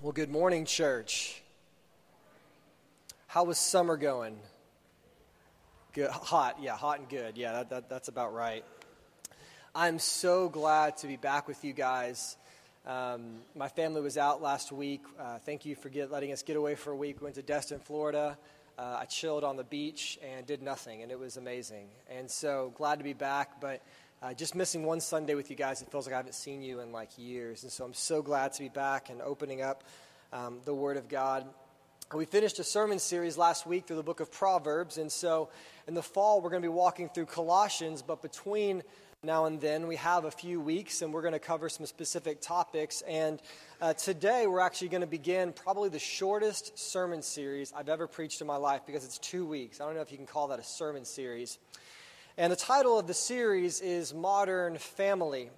Well, good morning, church. How was summer going? Good, hot, yeah, hot and good. Yeah, that, that, that's about right. I'm so glad to be back with you guys. Um, my family was out last week. Uh, thank you for get, letting us get away for a week. We went to Destin, Florida. Uh, I chilled on the beach and did nothing, and it was amazing. And so glad to be back, but uh, just missing one Sunday with you guys, it feels like I haven't seen you in like years. And so I'm so glad to be back and opening up um, the Word of God. We finished a sermon series last week through the book of Proverbs. And so in the fall, we're going to be walking through Colossians. But between now and then, we have a few weeks and we're going to cover some specific topics. And uh, today, we're actually going to begin probably the shortest sermon series I've ever preached in my life because it's two weeks. I don't know if you can call that a sermon series. And the title of the series is Modern Family.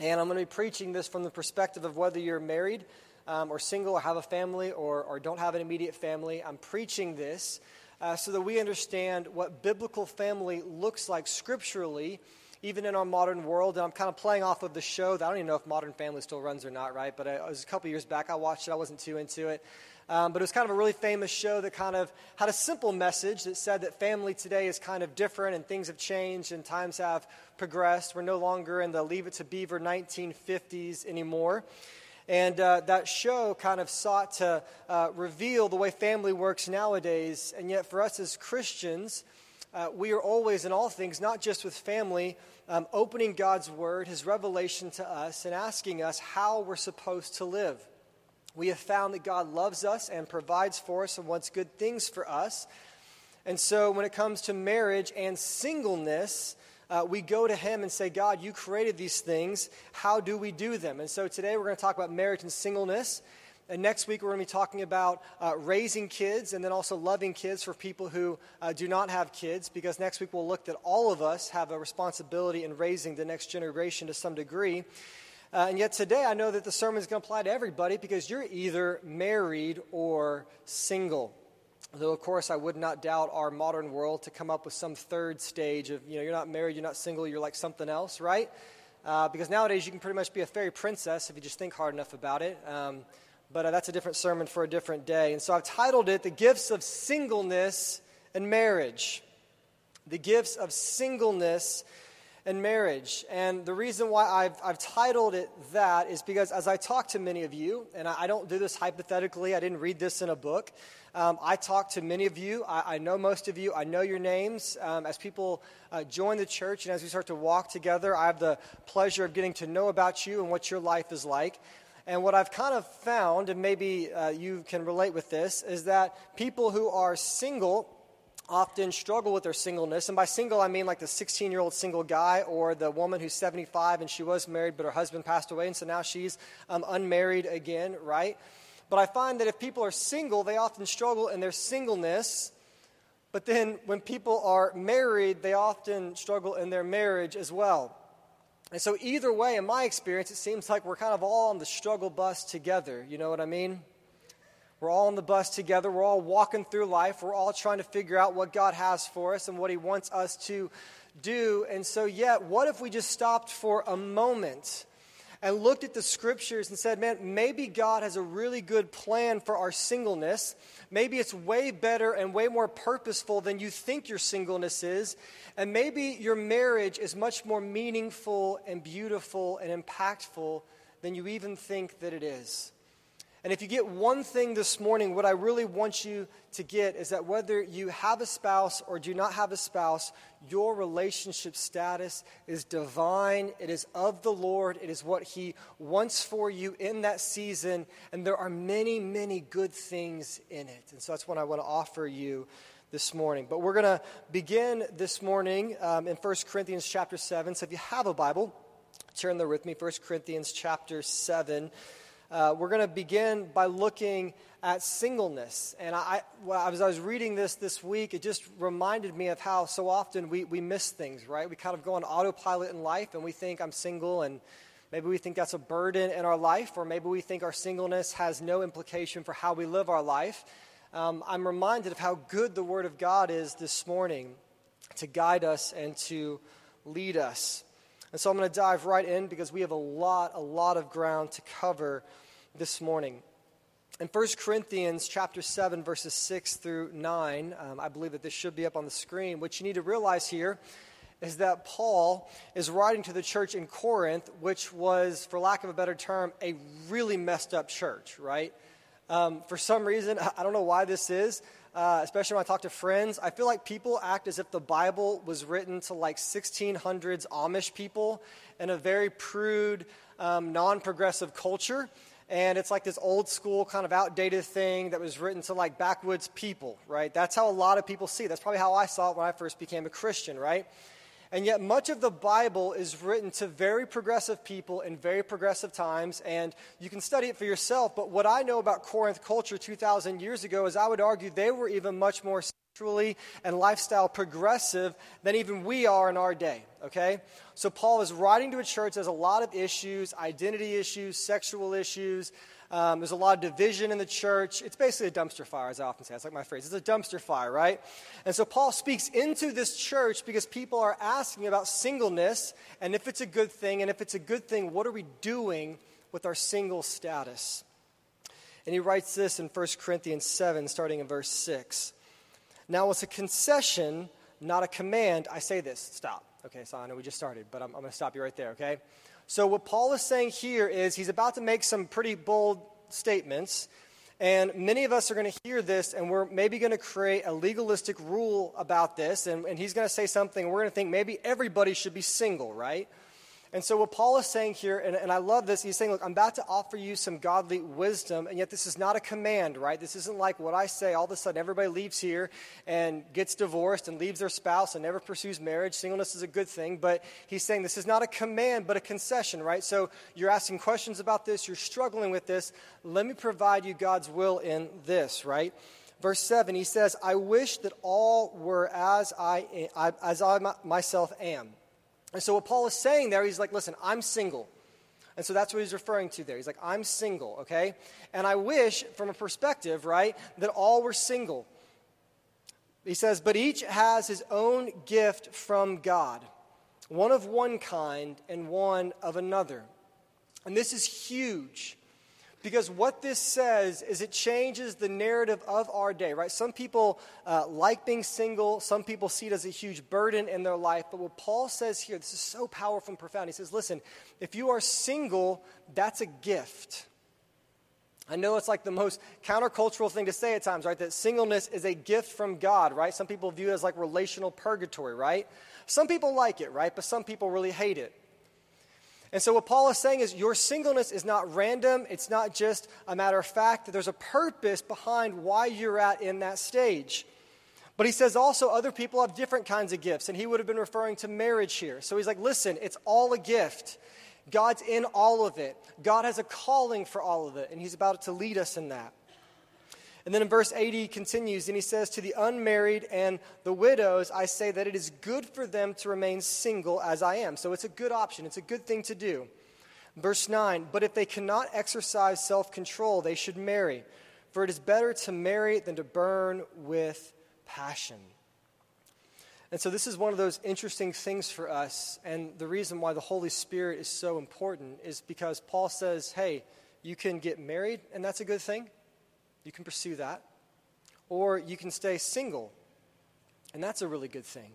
And I'm going to be preaching this from the perspective of whether you're married um, or single or have a family or, or don't have an immediate family. I'm preaching this uh, so that we understand what biblical family looks like scripturally, even in our modern world. And I'm kind of playing off of the show. That I don't even know if Modern Family still runs or not, right? But I, it was a couple years back I watched it. I wasn't too into it. Um, but it was kind of a really famous show that kind of had a simple message that said that family today is kind of different and things have changed and times have progressed. We're no longer in the Leave It to Beaver 1950s anymore. And uh, that show kind of sought to uh, reveal the way family works nowadays. And yet, for us as Christians, uh, we are always, in all things, not just with family, um, opening God's Word, His revelation to us, and asking us how we're supposed to live. We have found that God loves us and provides for us and wants good things for us. And so, when it comes to marriage and singleness, uh, we go to Him and say, God, you created these things. How do we do them? And so, today we're going to talk about marriage and singleness. And next week, we're going to be talking about uh, raising kids and then also loving kids for people who uh, do not have kids, because next week we'll look that all of us have a responsibility in raising the next generation to some degree. Uh, and yet today, I know that the sermon is going to apply to everybody because you're either married or single. Though, of course, I would not doubt our modern world to come up with some third stage of, you know, you're not married, you're not single, you're like something else, right? Uh, because nowadays you can pretty much be a fairy princess if you just think hard enough about it. Um, but uh, that's a different sermon for a different day. And so I've titled it The Gifts of Singleness and Marriage. The Gifts of Singleness and marriage. And the reason why I've, I've titled it that is because as I talk to many of you, and I, I don't do this hypothetically, I didn't read this in a book. Um, I talk to many of you. I, I, know most of you. I know your names. Um, as people uh, join the church and as we start to walk together, I have the pleasure of getting to know about you and what your life is like. And what I've kind of found, and maybe uh, you can relate with this, is that people who are single often struggle with their singleness. And by single, I mean like the 16 year old single guy or the woman who's 75 and she was married, but her husband passed away, and so now she's um, unmarried again, right? But I find that if people are single, they often struggle in their singleness. But then when people are married, they often struggle in their marriage as well. And so, either way, in my experience, it seems like we're kind of all on the struggle bus together. You know what I mean? We're all on the bus together. We're all walking through life. We're all trying to figure out what God has for us and what He wants us to do. And so, yet, what if we just stopped for a moment and looked at the scriptures and said, man, maybe God has a really good plan for our singleness. Maybe it's way better and way more purposeful than you think your singleness is. And maybe your marriage is much more meaningful and beautiful and impactful than you even think that it is. And if you get one thing this morning, what I really want you to get is that whether you have a spouse or do not have a spouse, your relationship status is divine. It is of the Lord. It is what He wants for you in that season. And there are many, many good things in it. And so that's what I want to offer you this morning. But we're going to begin this morning um, in 1 Corinthians chapter 7. So if you have a Bible, turn there with me. 1 Corinthians chapter 7. Uh, we're going to begin by looking at singleness. And I, as I was reading this this week, it just reminded me of how so often we, we miss things, right? We kind of go on autopilot in life and we think I'm single and maybe we think that's a burden in our life, or maybe we think our singleness has no implication for how we live our life. Um, I'm reminded of how good the Word of God is this morning to guide us and to lead us. And so I'm going to dive right in because we have a lot, a lot of ground to cover this morning. in 1 Corinthians chapter 7, verses 6 through 9, um, I believe that this should be up on the screen. What you need to realize here is that Paul is writing to the church in Corinth, which was, for lack of a better term, a really messed up church, right? Um, for some reason, I don't know why this is, uh, especially when I talk to friends, I feel like people act as if the Bible was written to like 1600s Amish people in a very prude, um, non progressive culture and it's like this old school kind of outdated thing that was written to like backwoods people, right? That's how a lot of people see it. That's probably how I saw it when I first became a Christian, right? And yet, much of the Bible is written to very progressive people in very progressive times, and you can study it for yourself. But what I know about Corinth culture 2,000 years ago is I would argue they were even much more sexually and lifestyle progressive than even we are in our day, okay? So Paul is writing to a church that has a lot of issues identity issues, sexual issues. Um, there's a lot of division in the church. It's basically a dumpster fire, as I often say. It's like my phrase. It's a dumpster fire, right? And so Paul speaks into this church because people are asking about singleness and if it's a good thing. And if it's a good thing, what are we doing with our single status? And he writes this in 1 Corinthians 7, starting in verse 6. Now, it's a concession, not a command. I say this. Stop. Okay, so I know we just started, but I'm, I'm going to stop you right there, okay? So, what Paul is saying here is he's about to make some pretty bold statements. And many of us are going to hear this, and we're maybe going to create a legalistic rule about this. And, and he's going to say something, and we're going to think maybe everybody should be single, right? And so, what Paul is saying here, and, and, I love this, he's saying, Look, I'm about to offer you some godly wisdom, and yet this is not a command, right? This isn't like what I say, all of a sudden everybody leaves here and gets divorced and leaves their spouse and never pursues marriage. Singleness is a good thing, but he's saying this is not a command, but a concession, right? So, you're asking questions about this, you're struggling with this. Let me provide you God's will in this, right? Verse 7, he says, I wish that all were as I, as I myself am and so, what Paul is saying there, he's like, listen, I'm single. And so that's what he's referring to there. He's like, I'm single, okay? And I wish, from a perspective, right, that all were single. He says, but each has his own gift from God, one of one kind and one of another. And this is huge because what this says is it changes the narrative of our day, right? Some people uh, like being single, some people see it as a huge burden in their life. But what Paul says here, this is so powerful and profound. He says, listen, if you are single, that's a gift. I know it's like the most countercultural thing to say at times, right? That singleness is a gift from God, right? Some people view it as like relational purgatory, right? Some people like it, right? But some people really hate it. And so, what Paul is saying is your singleness is not random. It's not just a matter of fact, that there's a purpose behind why you're at in that stage. But he says also other people have different kinds of gifts, and he would have been referring to marriage here. So he's like, listen, it's all a gift. God's in all of it. God has a calling for all of it, and he's about to lead us in that. And then in verse 80, he continues and he says, To the unmarried and the widows, I say that it is good for them to remain single as I am. So it's a good option, it's a good thing to do. Verse 9, But if they cannot exercise self control, they should marry, for it is better to marry than to burn with passion. And so, this is one of those interesting things for us. And the reason why the Holy Spirit is so important is because Paul says, hey, you can get married, and that's a good thing. You can pursue that. Or you can stay single, and that's a really good thing.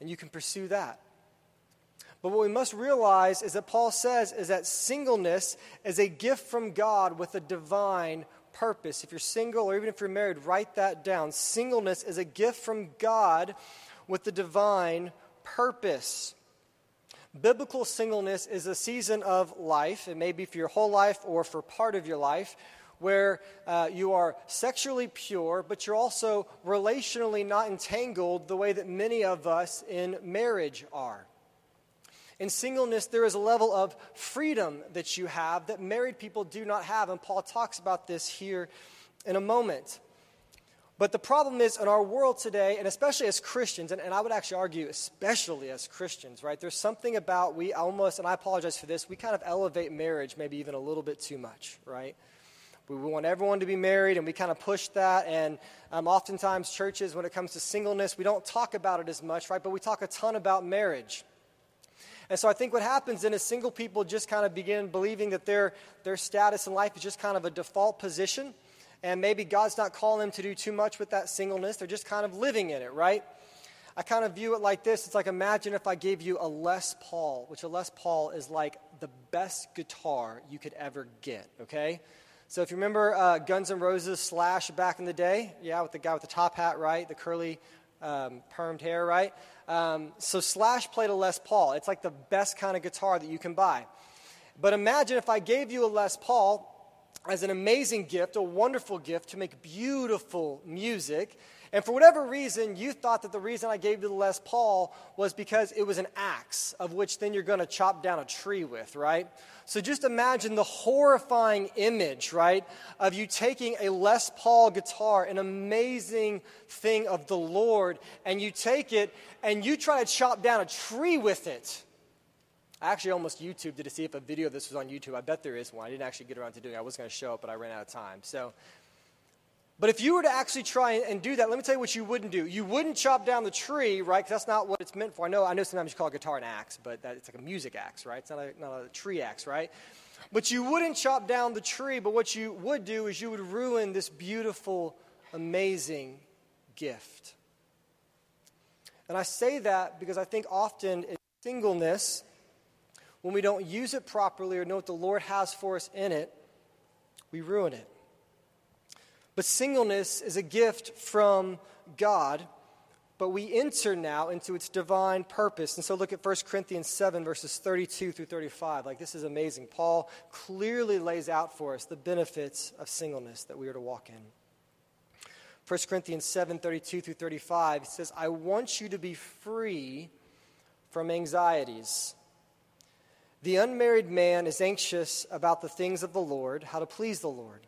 And you can pursue that. But what we must realize is that Paul says is that singleness is a gift from God with a divine purpose. If you're single or even if you're married, write that down. Singleness is a gift from God with the divine purpose. Biblical singleness is a season of life. It may be for your whole life or for part of your life where uh, you are sexually pure, but you're also relationally not entangled the way that many of us in marriage are. In singleness, there is a level of freedom that you have that married people do not have, and Paul talks about this here in a moment. But the problem is in our world today, and especially as Christians, and, and, I would actually argue, especially as Christians, right? There's something about we almost, and I apologize for this, we kind of elevate marriage maybe even a little bit too much, right? We want everyone to be married, and we kind of push that. And um, oftentimes, churches, when it comes to singleness, we don't talk about it as much, right? But we talk a ton about marriage. And so I think what happens then is single people just kind of begin believing that their, their status in life is just kind of a default position. And maybe God's not calling them to do too much with that singleness. They're just kind of living in it, right? I kind of view it like this. It's like imagine if I gave you a Les Paul, which a Les Paul is like the best guitar you could ever get, okay? So if you remember uh, Guns N' Roses Slash back in the day, yeah, with the guy with the top hat, right? The curly um, permed hair, right? Um, so Slash played a Les Paul. It's like the best kind of guitar that you can buy. But imagine if I gave you a Les Paul as an amazing gift, a wonderful gift to make beautiful music. And for whatever reason, you thought that the reason I gave you the Les Paul was because it was an axe, of which then you're going to chop down a tree with, right? So just imagine the horrifying image, right, of you taking a Les Paul guitar, an amazing thing of the Lord, and you take it and you try to chop down a tree with it. I actually almost YouTubed it to see if a video of this was on YouTube. I bet there is one. I didn't actually get around to doing it. I was going to show it, but I ran out of time. So, but if you were to actually try and do that, let me tell you what you wouldn't do. You wouldn't chop down the tree, right? Because that's not what it's meant for. I know, I know sometimes you call a guitar an axe, but that, it's like a music axe, right? It's not a, not a tree axe, right? But you wouldn't chop down the tree, but what you would do is you would ruin this beautiful, amazing gift. And I say that because I think often in singleness, when we don't use it properly or know what the Lord has for us in it, we ruin it. But singleness is a gift from God, but we enter now into its divine purpose. And so look at 1 Corinthians 7, verses 32 through 35. Like, this is amazing. Paul clearly lays out for us the benefits of singleness that we are to walk in. 1 Corinthians 7, 32 through 35 says, I want you to be free from anxieties. The unmarried man is anxious about the things of the Lord, how to please the Lord.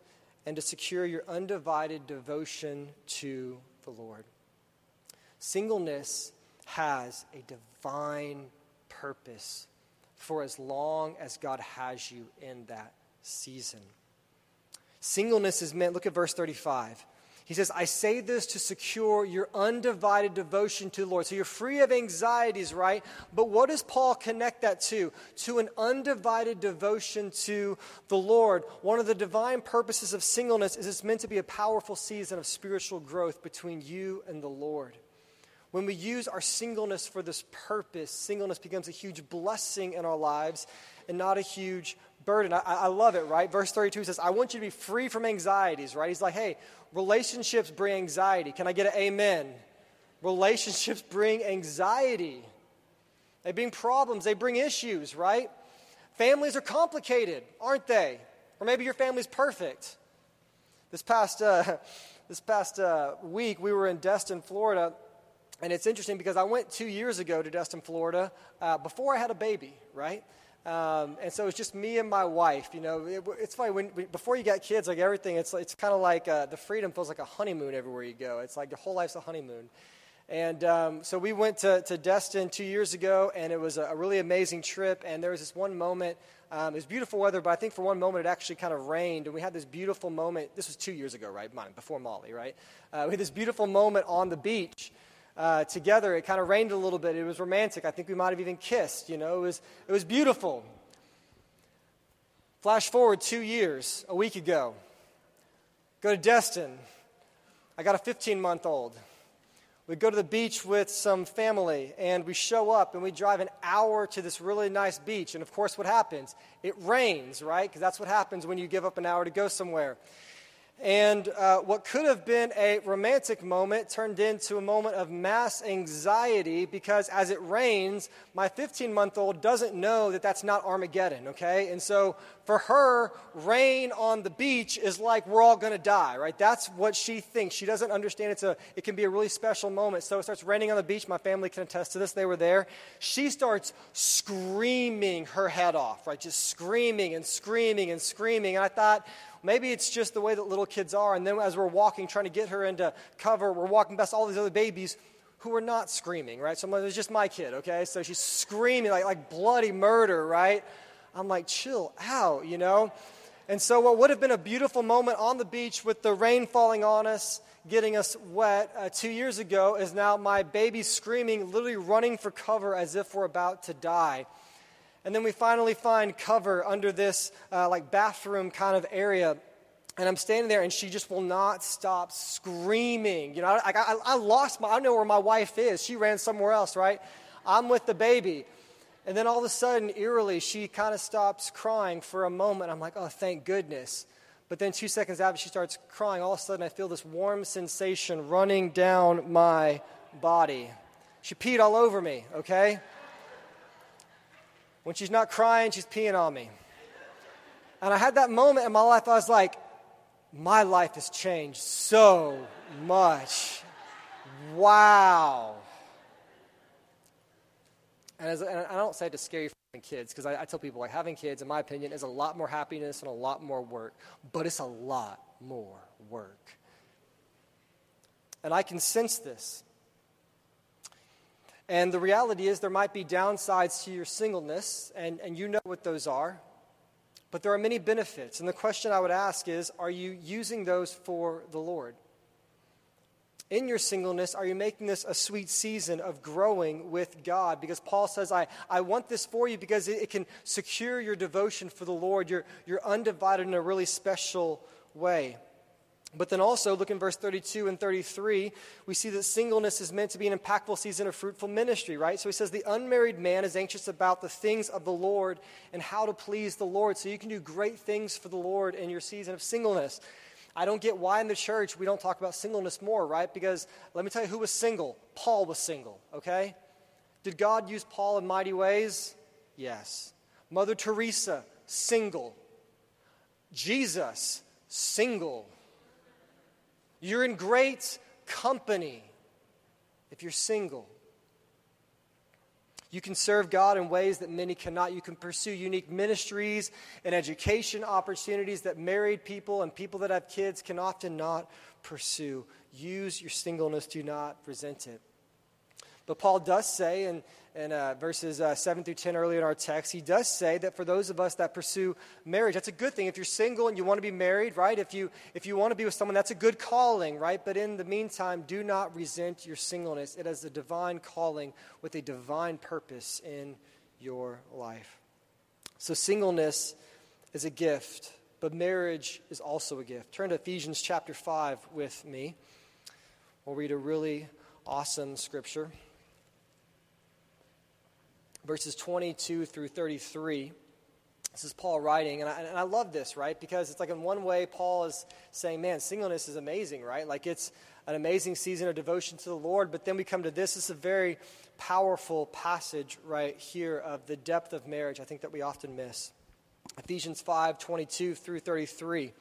and to secure your undivided devotion to the Lord. Singleness has a divine purpose for as long as God has you in that season. Singleness is meant, look at verse 35. He says, I say this to secure your undivided devotion to the Lord. So you're free of anxieties, right? But what does Paul connect that to? To an undivided devotion to the Lord. One of the divine purposes of singleness is it's meant to be a powerful season of spiritual growth between you and the Lord. When we use our singleness for this purpose, singleness becomes a huge blessing in our lives and not a huge burden. I, I, love it, right? Verse 32 says, I want you to be free from anxieties, right? He's like, hey, relationships bring anxiety. Can I get an amen? Relationships bring anxiety. They bring problems, they bring issues, right? Families are complicated, aren't they? Or maybe your family's perfect. This past, uh, this past uh, week, we were in Destin, Florida, and it's interesting because I went two years ago to Destin, Florida, uh, before I had a baby, right? Um, and so it's just me and my wife. You know, it, it's funny when before you got kids, like everything, it's it's kind of like uh, the freedom feels like a honeymoon everywhere you go. It's like your whole life's a honeymoon. And um, so we went to, to Destin two years ago, and it was a, a really amazing trip. And there was this one moment. Um, it was beautiful weather, but I think for one moment it actually kind of rained, and we had this beautiful moment. This was two years ago, right? Mine before Molly, right? Uh, we had this beautiful moment on the beach uh, together. It kind of rained a little bit. It was romantic. I think we might have even kissed. You know, it was, it was beautiful. Flash forward two years, a week ago. Go to Destin. I got a 15 month old. We go to the beach with some family and we show up and we drive an hour to this really nice beach. And of course, what happens? It rains, right? Because that's what happens when you give up an hour to go somewhere. And uh, what could have been a romantic moment turned into a moment of mass anxiety because as it rains, my 15 month old doesn't know that that's not Armageddon, okay? And so for her, rain on the beach is like we're all gonna die, right? That's what she thinks. She doesn't understand it's a, it can be a really special moment. So it starts raining on the beach. My family can attest to this. They were there. She starts screaming her head off, right? Just screaming and screaming and screaming. And I thought, Maybe it's just the way that little kids are. And then as we're walking, trying to get her into cover, we're walking past all these other babies who are not screaming, right? So it's just my kid, okay? So she's screaming like, like bloody murder, right? I'm like, chill out, you know? And so, what would have been a beautiful moment on the beach with the rain falling on us, getting us wet uh, two years ago, is now my baby screaming, literally running for cover as if we're about to die. And then we finally find cover under this uh, like bathroom kind of area. And I'm standing there, and she just will not stop screaming. You know, I, I, I lost my, I don't know where my wife is. She ran somewhere else, right? I'm with the baby. And then all of a sudden, eerily, she kind of stops crying for a moment. I'm like, oh, thank goodness. But then two seconds after she starts crying, all of a sudden I feel this warm sensation running down my body. She peed all over me, okay? When she's not crying, she's peeing on me. And I had that moment in my life, I was like, my life has changed so much. Wow. And, as, and I don't say it to scare you from kids, because I, I tell people, like, having kids, in my opinion, is a lot more happiness and a lot more work, but it's a lot more work. And I can sense this. And the reality is, there might be downsides to your singleness, and, and you know what those are. But there are many benefits. And the question I would ask is are you using those for the Lord? In your singleness, are you making this a sweet season of growing with God? Because Paul says, I, I want this for you because it, it can secure your devotion for the Lord. You're, you're undivided in a really special way. But then also, look in verse 32 and 33, we see that singleness is meant to be an impactful season of fruitful ministry, right? So he says, The unmarried man is anxious about the things of the Lord and how to please the Lord. So you can do great things for the Lord in your season of singleness. I don't get why in the church we don't talk about singleness more, right? Because let me tell you who was single. Paul was single, okay? Did God use Paul in mighty ways? Yes. Mother Teresa, single. Jesus, single. You're in great company if you're single. You can serve God in ways that many cannot. You can pursue unique ministries and education opportunities that married people and people that have kids can often not pursue. Use your singleness, do not resent it. But Paul does say in in uh, verses uh, 7 through 10 earlier in our text, he does say that for those of us that pursue marriage, that's a good thing. If you're single and you want to be married, right? If you, if you want to be with someone, that's a good calling, right? But in the meantime, do not resent your singleness. It is a divine calling with a divine purpose in your life. So, singleness is a gift, but marriage is also a gift. Turn to Ephesians chapter 5 with me. We'll read a really awesome scripture verses 22 through 33. This is Paul writing, and I, and I love this, right? Because it's like in one way, Paul is saying, man, singleness is amazing, right? Like it's an amazing season of devotion to the Lord. But then we come to this. Is a very powerful passage right here of the depth of marriage, I think that we often miss. Ephesians 5 22 through 33.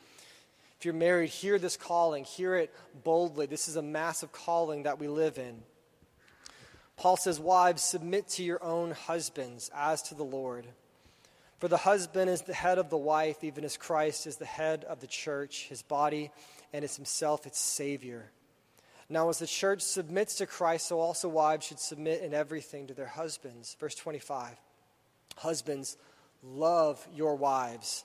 If you're married, hear this calling, hear it boldly. This is a massive calling that we live in. Paul says, Wives, submit to your own husbands as to the Lord. For the husband is the head of the wife, even as Christ is the head of the church, his body, and is himself its Savior. Now, as the church submits to Christ, so also wives should submit in everything to their husbands. Verse 25 Husbands, love your wives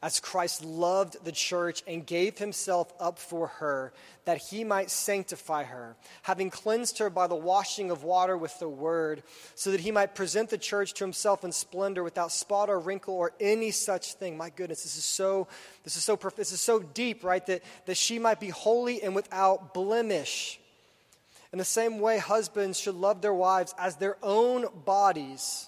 as Christ loved the church and gave himself up for her, that he might sanctify her, having cleansed her by the washing of water with the word, so that he might present the church to himself in splendor without spot or wrinkle or any such thing. My goodness, this is so, this is so, this is so deep, right? That, that she might be holy and without blemish. In the same way, husbands should love their wives as their own bodies.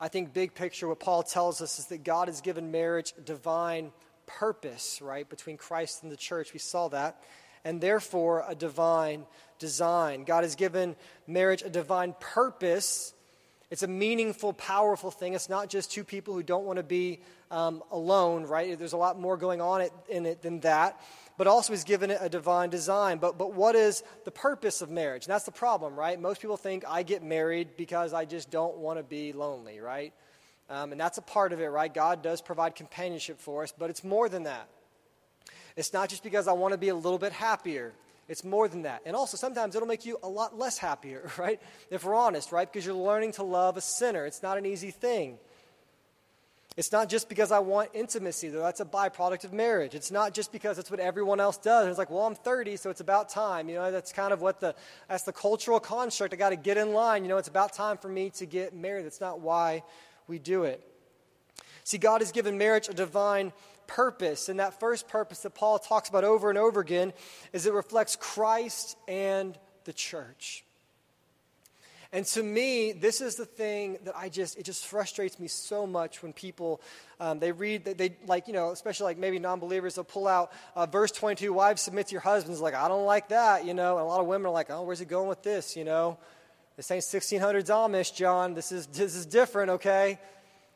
I think, big picture, what Paul tells us is that God has given marriage a divine purpose, right, between Christ and the church. We saw that. And therefore, a divine design. God has given marriage a divine purpose. It's a meaningful, powerful thing. It's not just two people who don't want to be um, alone, right? There's a lot more going on in it than that but also he's given it a divine design. But, but what is the purpose of marriage? And that's the problem, right? Most people think I get married because I just don't want to be lonely, right? Um, and that's a part of it, right? God does provide companionship for us, but it's more than that. It's not just because I want to be a little bit happier. It's more than that. And also, sometimes it'll make you a lot less happier, right? If we're honest, right? Because you're learning to love a sinner. It's not an easy thing. It's not just because I want intimacy, though that's a byproduct of marriage. It's not just because it's what everyone else does. It's like, well, I'm 30, so it's about time. You know, that's kind of what the that's the cultural construct. I got to get in line. You know, it's about time for me to get married. That's not why we do it. See, God has given marriage a divine purpose, and that first purpose that Paul talks about over and over again is it reflects Christ and the church. And to me, this is the thing that I just, it just frustrates me so much when people, um, they read, they, they, like, you know, especially like maybe non believers, they'll pull out uh, verse 22, wives submit to your husbands. Like, I don't like that, you know. And a lot of women are like, oh, where's he going with this, you know? This ain't 1600s Amish, John. This is, this is different, okay?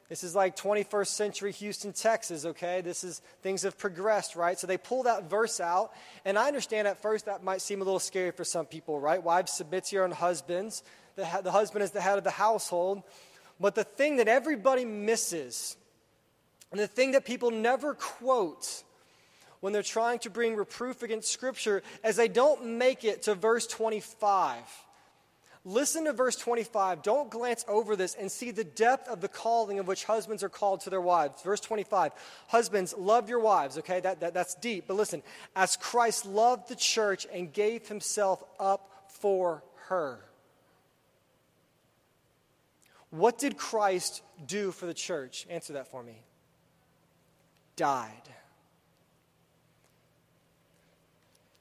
This is like 21st century Houston, Texas, okay? This is, things have progressed, right? So they pull that verse out, and I understand at first that might seem a little scary for some people, right? Wives submit to your own husbands the, the husband is the head of the household. But the thing that everybody misses, and the thing that people never quote when they're trying to bring reproof against Scripture, is they don't make it to verse 25. Listen to verse 25. Don't glance over this and see the depth of the calling of which husbands are called to their wives. Verse 25. Husbands, love your wives, okay? That, that, that's deep. But listen, as Christ loved the church and gave himself up for her. What did Christ do for the church? Answer that for me. Died.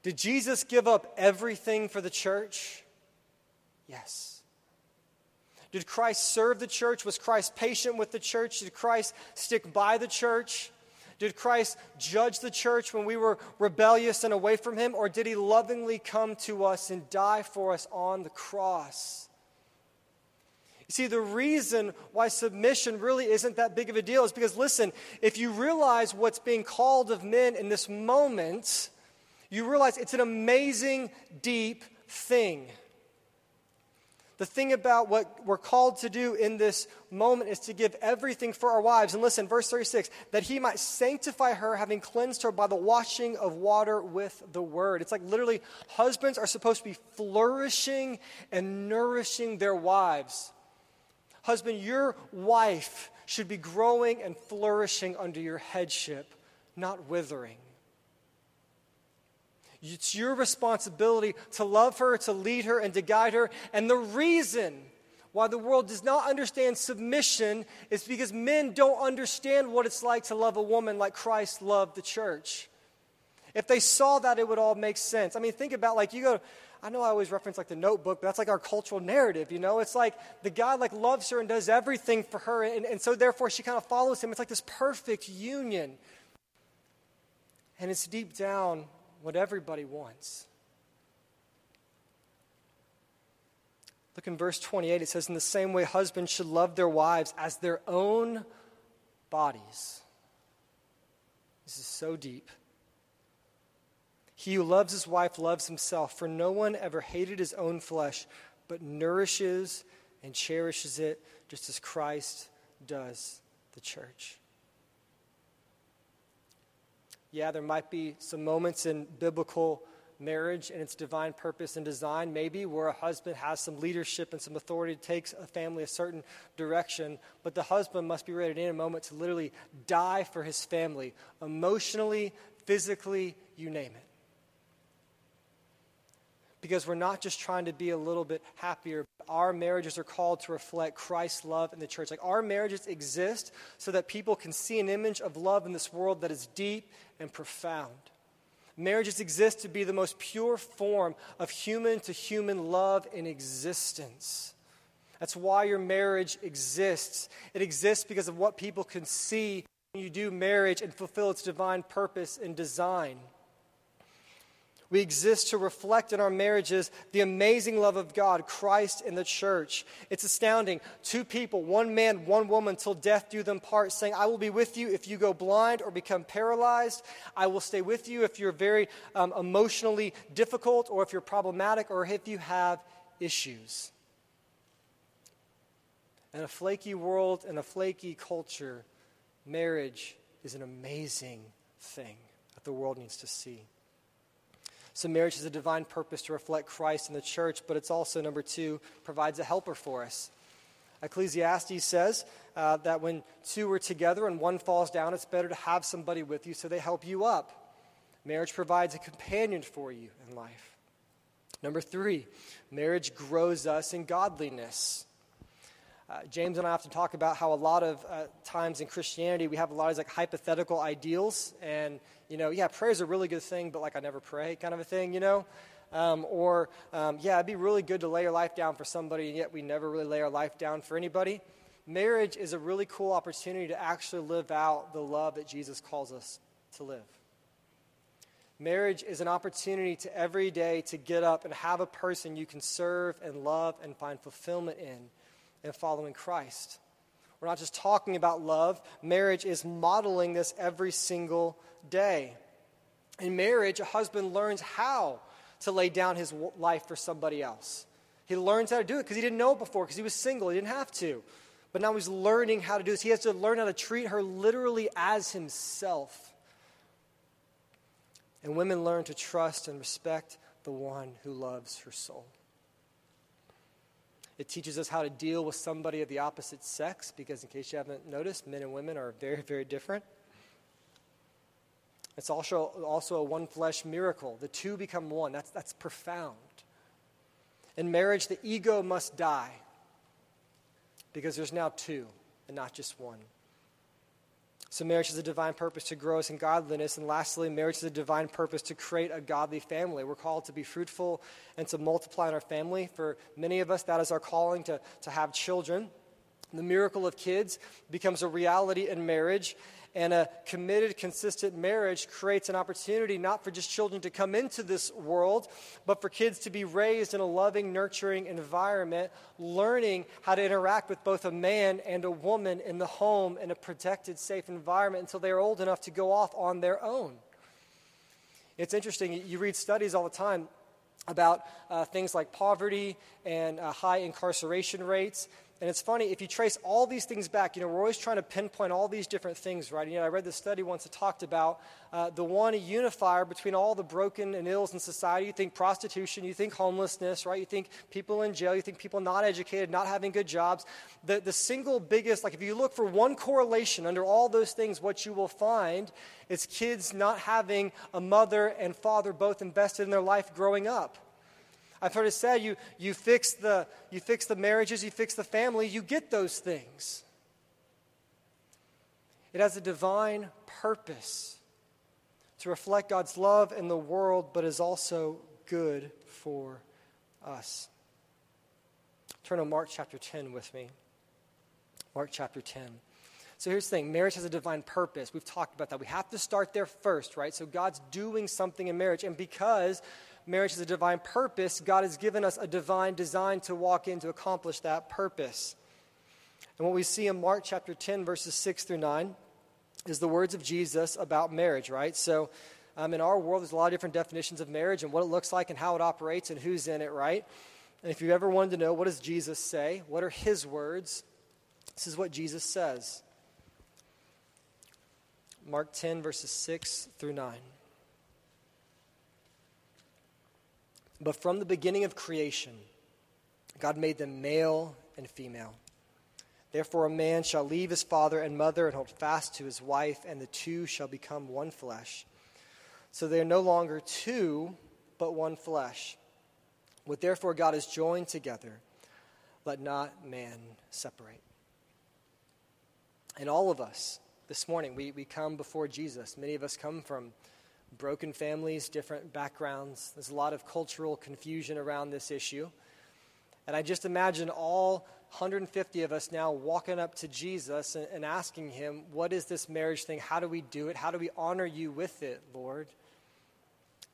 Did Jesus give up everything for the church? Yes. Did Christ serve the church? Was Christ patient with the church? Did Christ stick by the church? Did Christ judge the church when we were rebellious and away from Him? Or did He lovingly come to us and die for us on the cross? You see, the reason why submission really isn't that big of a deal is because, listen, if you realize what's being called of men in this moment, you realize it's an amazing, deep thing. The thing about what we're called to do in this moment is to give everything for our wives. And listen, verse 36 that he might sanctify her, having cleansed her by the washing of water with the word. It's like literally, husbands are supposed to be flourishing and nourishing their wives. Husband, your wife should be growing and flourishing under your headship, not withering. It's your responsibility to love her, to lead her, and to guide her. And the reason why the world does not understand submission is because men don't understand what it's like to love a woman like Christ loved the church. If they saw that, it would all make sense. I mean, think about like you go, I know I always reference like the notebook, but that's like our cultural narrative, you know? It's like the guy like loves her and does everything for her, and, and so therefore she kind of follows him. It's like this perfect union. And it's deep down what everybody wants. Look in verse 28, it says, In the same way, husbands should love their wives as their own bodies. This is so deep. He who loves his wife loves himself, for no one ever hated his own flesh, but nourishes and cherishes it just as Christ does the church. Yeah, there might be some moments in biblical marriage and its divine purpose and design, maybe where a husband has some leadership and some authority to take a family a certain direction, but the husband must be ready in a moment to literally die for his family, emotionally, physically, you name it. Because we're not just trying to be a little bit happier. Our marriages are called to reflect Christ's love in the church. Like our marriages exist so that people can see an image of love in this world that is deep and profound. Marriages exist to be the most pure form of human to human love in existence. That's why your marriage exists. It exists because of what people can see when you do marriage and fulfill its divine purpose and design. We exist to reflect in our marriages the amazing love of God, Christ, and the church. It's astounding. Two people, one man, one woman, till death do them part, saying, I will be with you if you go blind or become paralyzed. I will stay with you if you're very um, emotionally difficult or if you're problematic or if you have issues. In a flaky world and a flaky culture, marriage is an amazing thing that the world needs to see. So, marriage has a divine purpose to reflect Christ in the church, but it's also, number two, provides a helper for us. Ecclesiastes says uh, that when two are together and one falls down, it's better to have somebody with you so they help you up. Marriage provides a companion for you in life. Number three, marriage grows us in godliness. Uh, James and I often talk about how a lot of uh, times in Christianity we have a lot of like hypothetical ideals, and you know, yeah, prayer is a really good thing, but like I never pray, kind of a thing, you know. Um, or um, yeah, it'd be really good to lay your life down for somebody, and yet we never really lay our life down for anybody. Marriage is a really cool opportunity to actually live out the love that Jesus calls us to live. Marriage is an opportunity to every day to get up and have a person you can serve and love and find fulfillment in and following Christ. We're not just talking about love, marriage is modeling this every single day. In marriage, a husband learns how to lay down his life for somebody else. He learns how to do it because he didn't know it before, because he was single, he didn't have to. But now he's learning how to do this. He has to learn how to treat her literally as himself. And women learn to trust and respect the one who loves her soul. It teaches us how to deal with somebody of the opposite sex, because in case you haven't noticed, men and women are very, very different. It's also, also a one flesh miracle. The two become one. That's, that's profound. In marriage, the ego must die because there's now two and not just one. So, marriage has a divine purpose to grow us in godliness. And lastly, marriage has a divine purpose to create a godly family. We're called to be fruitful and to multiply in our family. For many of us, that is our calling to, to have children. The miracle of kids becomes a reality in marriage. And a committed, consistent marriage creates an opportunity not for just children to come into this world, but for kids to be raised in a loving, nurturing environment, learning how to interact with both a man and a woman in the home in a protected, safe environment until they are old enough to go off on their own. It's interesting, you read studies all the time about uh, things like poverty and uh, high incarceration rates. And it's funny, if you trace all these things back, you know, we're always trying to pinpoint all these different things, right? You know, I read this study once that talked about uh, the one unifier between all the broken and ills in society. You think prostitution, you think homelessness, right? You think people in jail, you think people not educated, not having good jobs. The, the single biggest, like if you look for one correlation under all those things, what you will find is kids not having a mother and father both invested in their life growing up. I've heard it said you, you, fix the, you fix the marriages, you fix the family, you get those things. It has a divine purpose to reflect God's love in the world, but is also good for us. Turn to Mark chapter 10 with me. Mark chapter 10. So here's the thing marriage has a divine purpose. We've talked about that. We have to start there first, right? So God's doing something in marriage. And because marriage has a divine purpose, God has given us a divine design to walk in to accomplish that purpose. And what we see in Mark chapter 10, verses 6 through 9, is the words of Jesus about marriage, right? So um, in our world, there's a lot of different definitions of marriage and what it looks like and how it operates and who's in it, right? And if you've ever wanted to know what does Jesus say, what are his words, this is what Jesus says. Mark 10, verses 6 through 9. But from the beginning of creation, God made them male and female. Therefore, a man shall leave his father and mother and hold fast to his wife, and the two shall become one flesh. So they are no longer two, but one flesh. What therefore God has joined together, let not man separate. And all of us, this morning, we, we come before Jesus. Many of us come from broken families, different backgrounds. There's a lot of cultural confusion around this issue. And I just imagine all 150 of us now walking up to Jesus and, and, asking him, What is this marriage thing? How do we do it? How do we honor you with it, Lord?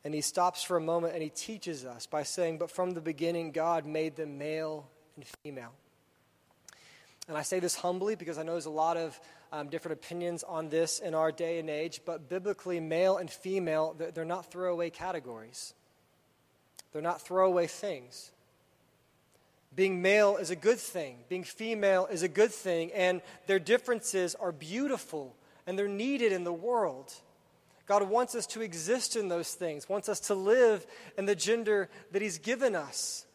And he stops for a moment and he teaches us by saying, But from the beginning, God made them male and female. And I say this humbly because I know there's a lot of um, different opinions on this in our day and age, but biblically, male and female, they're not throwaway categories. They're not throwaway things. Being male is a good thing, being female is a good thing, and their differences are beautiful and they're needed in the world. God wants us to exist in those things, wants us to live in the gender that He's given us.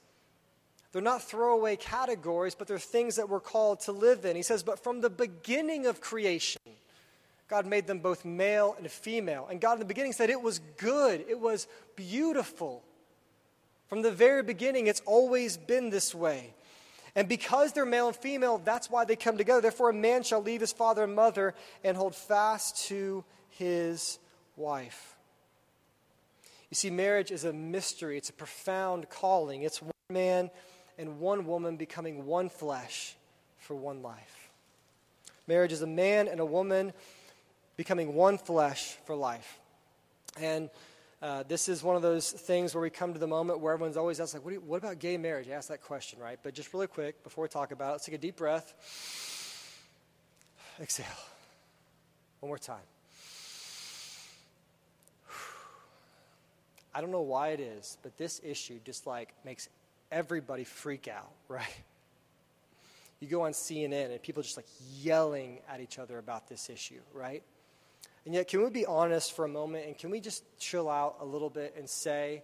They're not throwaway categories, but they're things that we're called to live in. He says, But from the beginning of creation, God made them both male and female. And God in the beginning said it was good, it was beautiful. From the very beginning, it's always been this way. And because they're male and female, that's why they come together. Therefore, a man shall leave his father and mother and hold fast to his wife. You see, marriage is a mystery, it's a profound calling. It's one man and one woman becoming one flesh for one life. Marriage is a man and a woman becoming one flesh for life. And uh, this is one of those things where we come to the moment where everyone's always asked, like, what, you, what about gay marriage? I ask that question, right? But just really quick, before we talk about it, let's take a deep breath. Exhale. One more time. I don't know why it is, but this issue just like makes everybody freak out, right? You go on CNN and people just like yelling at each other about this issue, right? And yet, can we be honest for a moment and can we just chill out a little bit and say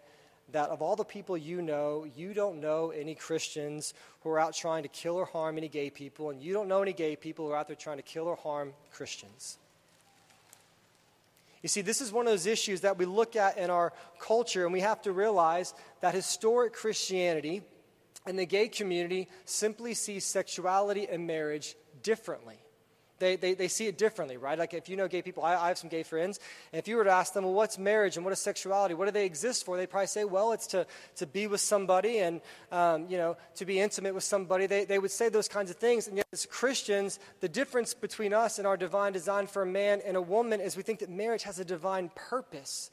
that of all the people you know, you don't know any Christians who are out trying to kill or harm any gay people, and you don't know any gay people who are out there trying to kill or harm Christians? You see, this is one of those issues that we look at in our culture, and we have to realize that historic Christianity and the gay community simply see sexuality and marriage differently. They, they, they see it differently, right? Like if you know gay people, I, I have some gay friends, and if you were to ask them, well, what's marriage and what is sexuality? What do they exist for? They'd probably say, well, it's to, to be with somebody and, um, you know, to be intimate with somebody. They, they would say those kinds of things. And yet, as Christians, the difference between us and our divine design for a man and a woman is we think that marriage has a divine purpose.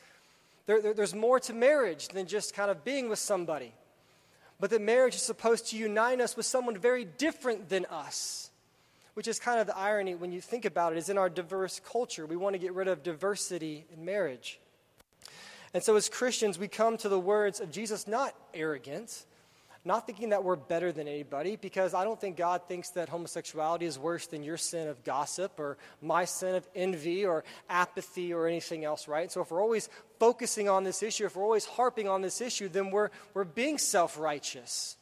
There, there, there's more to marriage than just kind of being with somebody. But that marriage is supposed to unite us with someone very different than us which is kind of the irony when you think about it, is in our diverse culture. We want to get rid of diversity in marriage. And so, as Christians, we come to the words of Jesus not arrogant, not thinking that we're better than anybody, because I don't think God thinks that homosexuality is worse than your sin of gossip or my sin of envy or apathy or anything else, right? So, if we're always focusing on this issue, if we're always harping on this issue, then we're, we're being self righteous.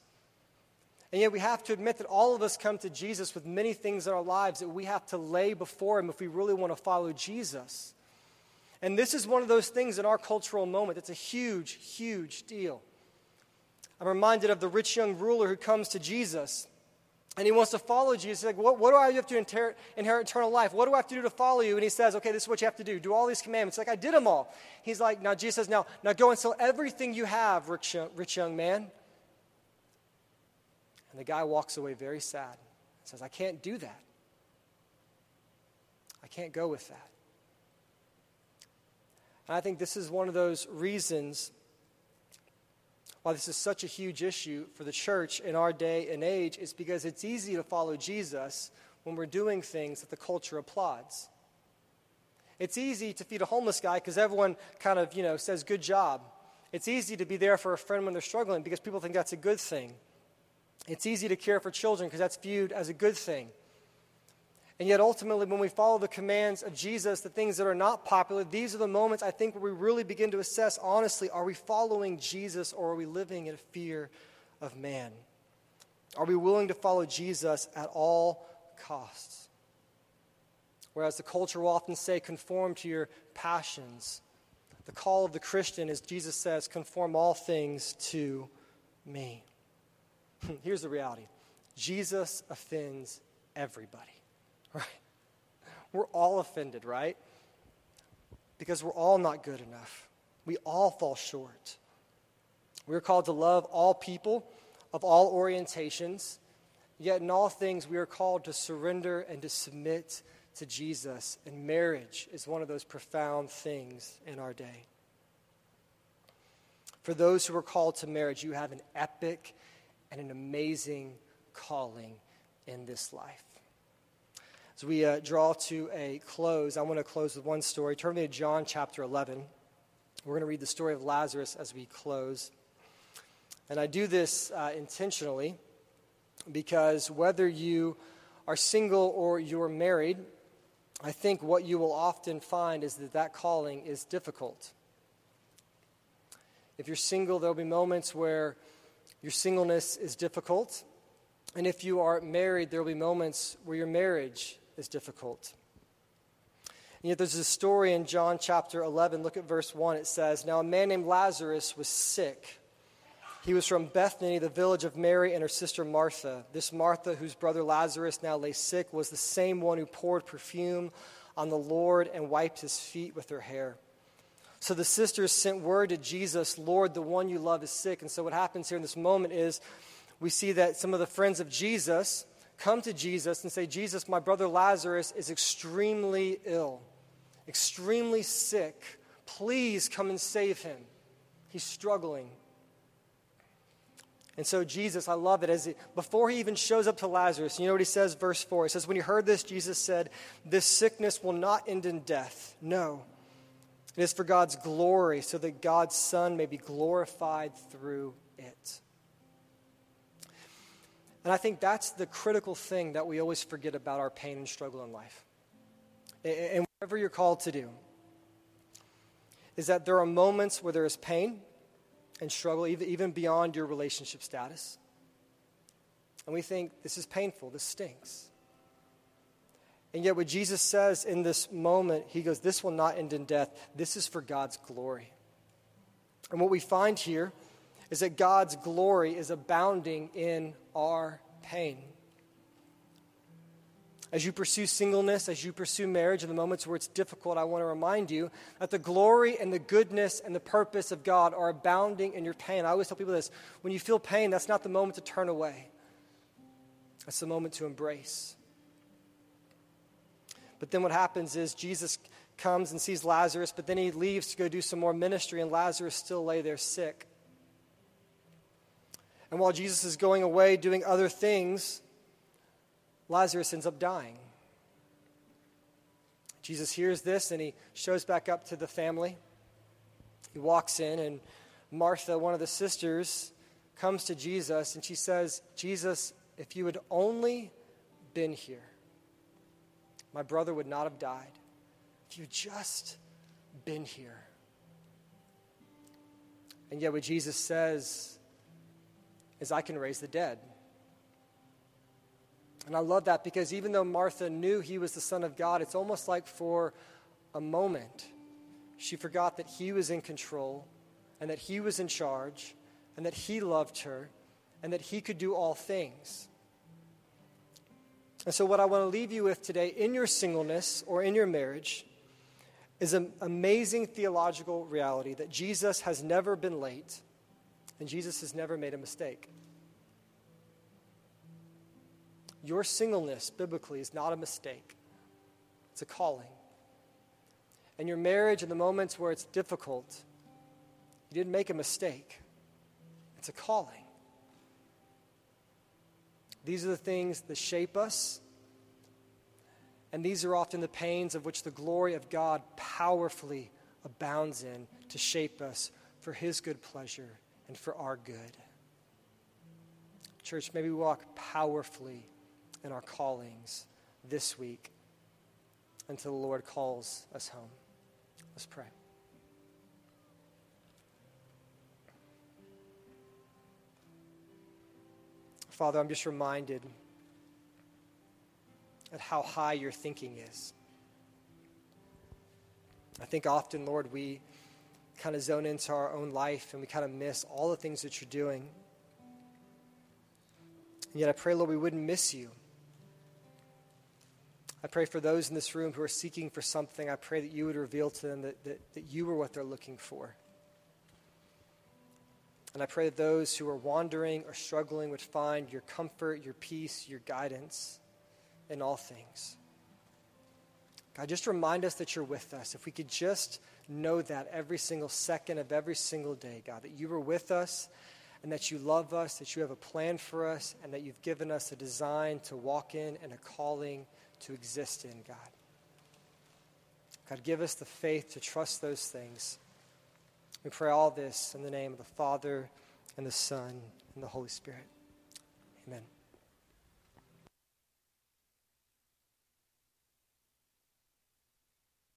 And yet we have to admit that all of us come to Jesus with many things in our lives that we have to lay before Him if we really want to follow Jesus. And this is one of those things in our cultural moment that's a huge, huge deal. I'm reminded of the rich young ruler who comes to Jesus and he wants to follow Jesus. He's like, what, what do I have to inherit, inherit eternal life? What do I have to do to follow you? And he says, okay, this is what you have to do. Do all these commandments. Like, I did them all. He's like, now Jesus says, now, now go and sell everything you have, rich, rich young man, and the guy walks away very sad and says, I can't do that. I can't go with that. And I think this is one of those reasons why this is such a huge issue for the church in our day and age is because it's easy to follow Jesus when we're doing things that the culture applauds. It's easy to feed a homeless guy because everyone kind of, you know, says good job. It's easy to be there for a friend when they're struggling because people think that's a good thing. It's easy to care for children because that's viewed as a good thing. And yet, ultimately, when we follow the commands of Jesus, the things that are not popular, these are the moments I think where we really begin to assess honestly are we following Jesus or are we living in fear of man? Are we willing to follow Jesus at all costs? Whereas the culture will often say, conform to your passions. The call of the Christian is, Jesus says, conform all things to me. Here's the reality Jesus offends everybody. right? We're all offended, right? Because we're all not good enough. We all fall short. We're called to love all people of all orientations, yet in all things we are called to surrender and to submit to Jesus. And marriage is one of those profound things in our day. For those who are called to marriage, you have an epic and an amazing calling in this life. As we uh, draw to a close, I want to close with one story. Turn me to John chapter 11. We're going to read the story of Lazarus as we close. And I do this uh, intentionally because whether you are single or you're married, I think what you will often find is that that calling is difficult. If you're single, there'll be moments where your singleness is difficult. And if you are married, there will be moments where your marriage is difficult. And yet there's a story in John chapter 11. Look at verse 1. It says, Now a man named Lazarus was sick. He was from Bethany, the village of Mary and her sister Martha. This Martha, whose brother Lazarus now lay sick, was the same one who poured perfume on the Lord and wiped his feet with her hair. So the sisters sent word to Jesus, Lord, the one you love is sick. And so what happens here in this moment is we see that some of the friends of Jesus come to Jesus and say, Jesus, my brother Lazarus is extremely ill, extremely sick. Please come and save him. He's struggling. And so Jesus, I love it, as he, before he even shows up to Lazarus, you know what he says, verse 4? He says, When he heard this, Jesus said, This sickness will not end in death. No. It is for God's glory, so that God's Son may be glorified through it. And I think that's the critical thing that we always forget about our pain and struggle in life. And whatever you're called to do, is that there are moments where there is pain and struggle, even beyond your relationship status. And we think, this is painful, this stinks. And yet, what Jesus says in this moment, he goes, This will not end in death. This is for God's glory. And what we find here is that God's glory is abounding in our pain. As you pursue singleness, as you pursue marriage, in the moments where it's difficult, I want to remind you that the glory and the goodness and the purpose of God are abounding in your pain. I always tell people this when you feel pain, that's not the moment to turn away, that's the moment to embrace. But then what happens is Jesus comes and sees Lazarus, but then he leaves to go do some more ministry, and Lazarus still lay there sick. And while Jesus is going away doing other things, Lazarus ends up dying. Jesus hears this and he shows back up to the family. He walks in, and Martha, one of the sisters, comes to Jesus and she says, Jesus, if you had only been here, my brother would not have died. If you just been here. And yet, what Jesus says is, I can raise the dead. And I love that because even though Martha knew he was the Son of God, it's almost like for a moment she forgot that he was in control and that he was in charge and that he loved her and that he could do all things. And so, what I want to leave you with today in your singleness or in your marriage is an amazing theological reality that Jesus has never been late and Jesus has never made a mistake. Your singleness, biblically, is not a mistake, it's a calling. And your marriage, in the moments where it's difficult, you didn't make a mistake, it's a calling. These are the things that shape us. And these are often the pains of which the glory of God powerfully abounds in to shape us for His good pleasure and for our good. Church, may we walk powerfully in our callings this week until the Lord calls us home. Let's pray. Father, I'm just reminded at how high your thinking is. I think often, Lord, we kind of zone into our own life and we kind of miss all the things that you're doing. And yet I pray, Lord, we wouldn't miss you. I pray for those in this room who are seeking for something. I pray that you would reveal to them that, that, that you are what they're looking for. And I pray that those who are wandering or struggling would find your comfort, your peace, your guidance in all things. God, just remind us that you're with us. If we could just know that every single second of every single day, God, that you were with us and that you love us, that you have a plan for us, and that you've given us a design to walk in and a calling to exist in, God. God, give us the faith to trust those things. We pray all this in the name of the Father, and the Son, and the Holy Spirit. Amen.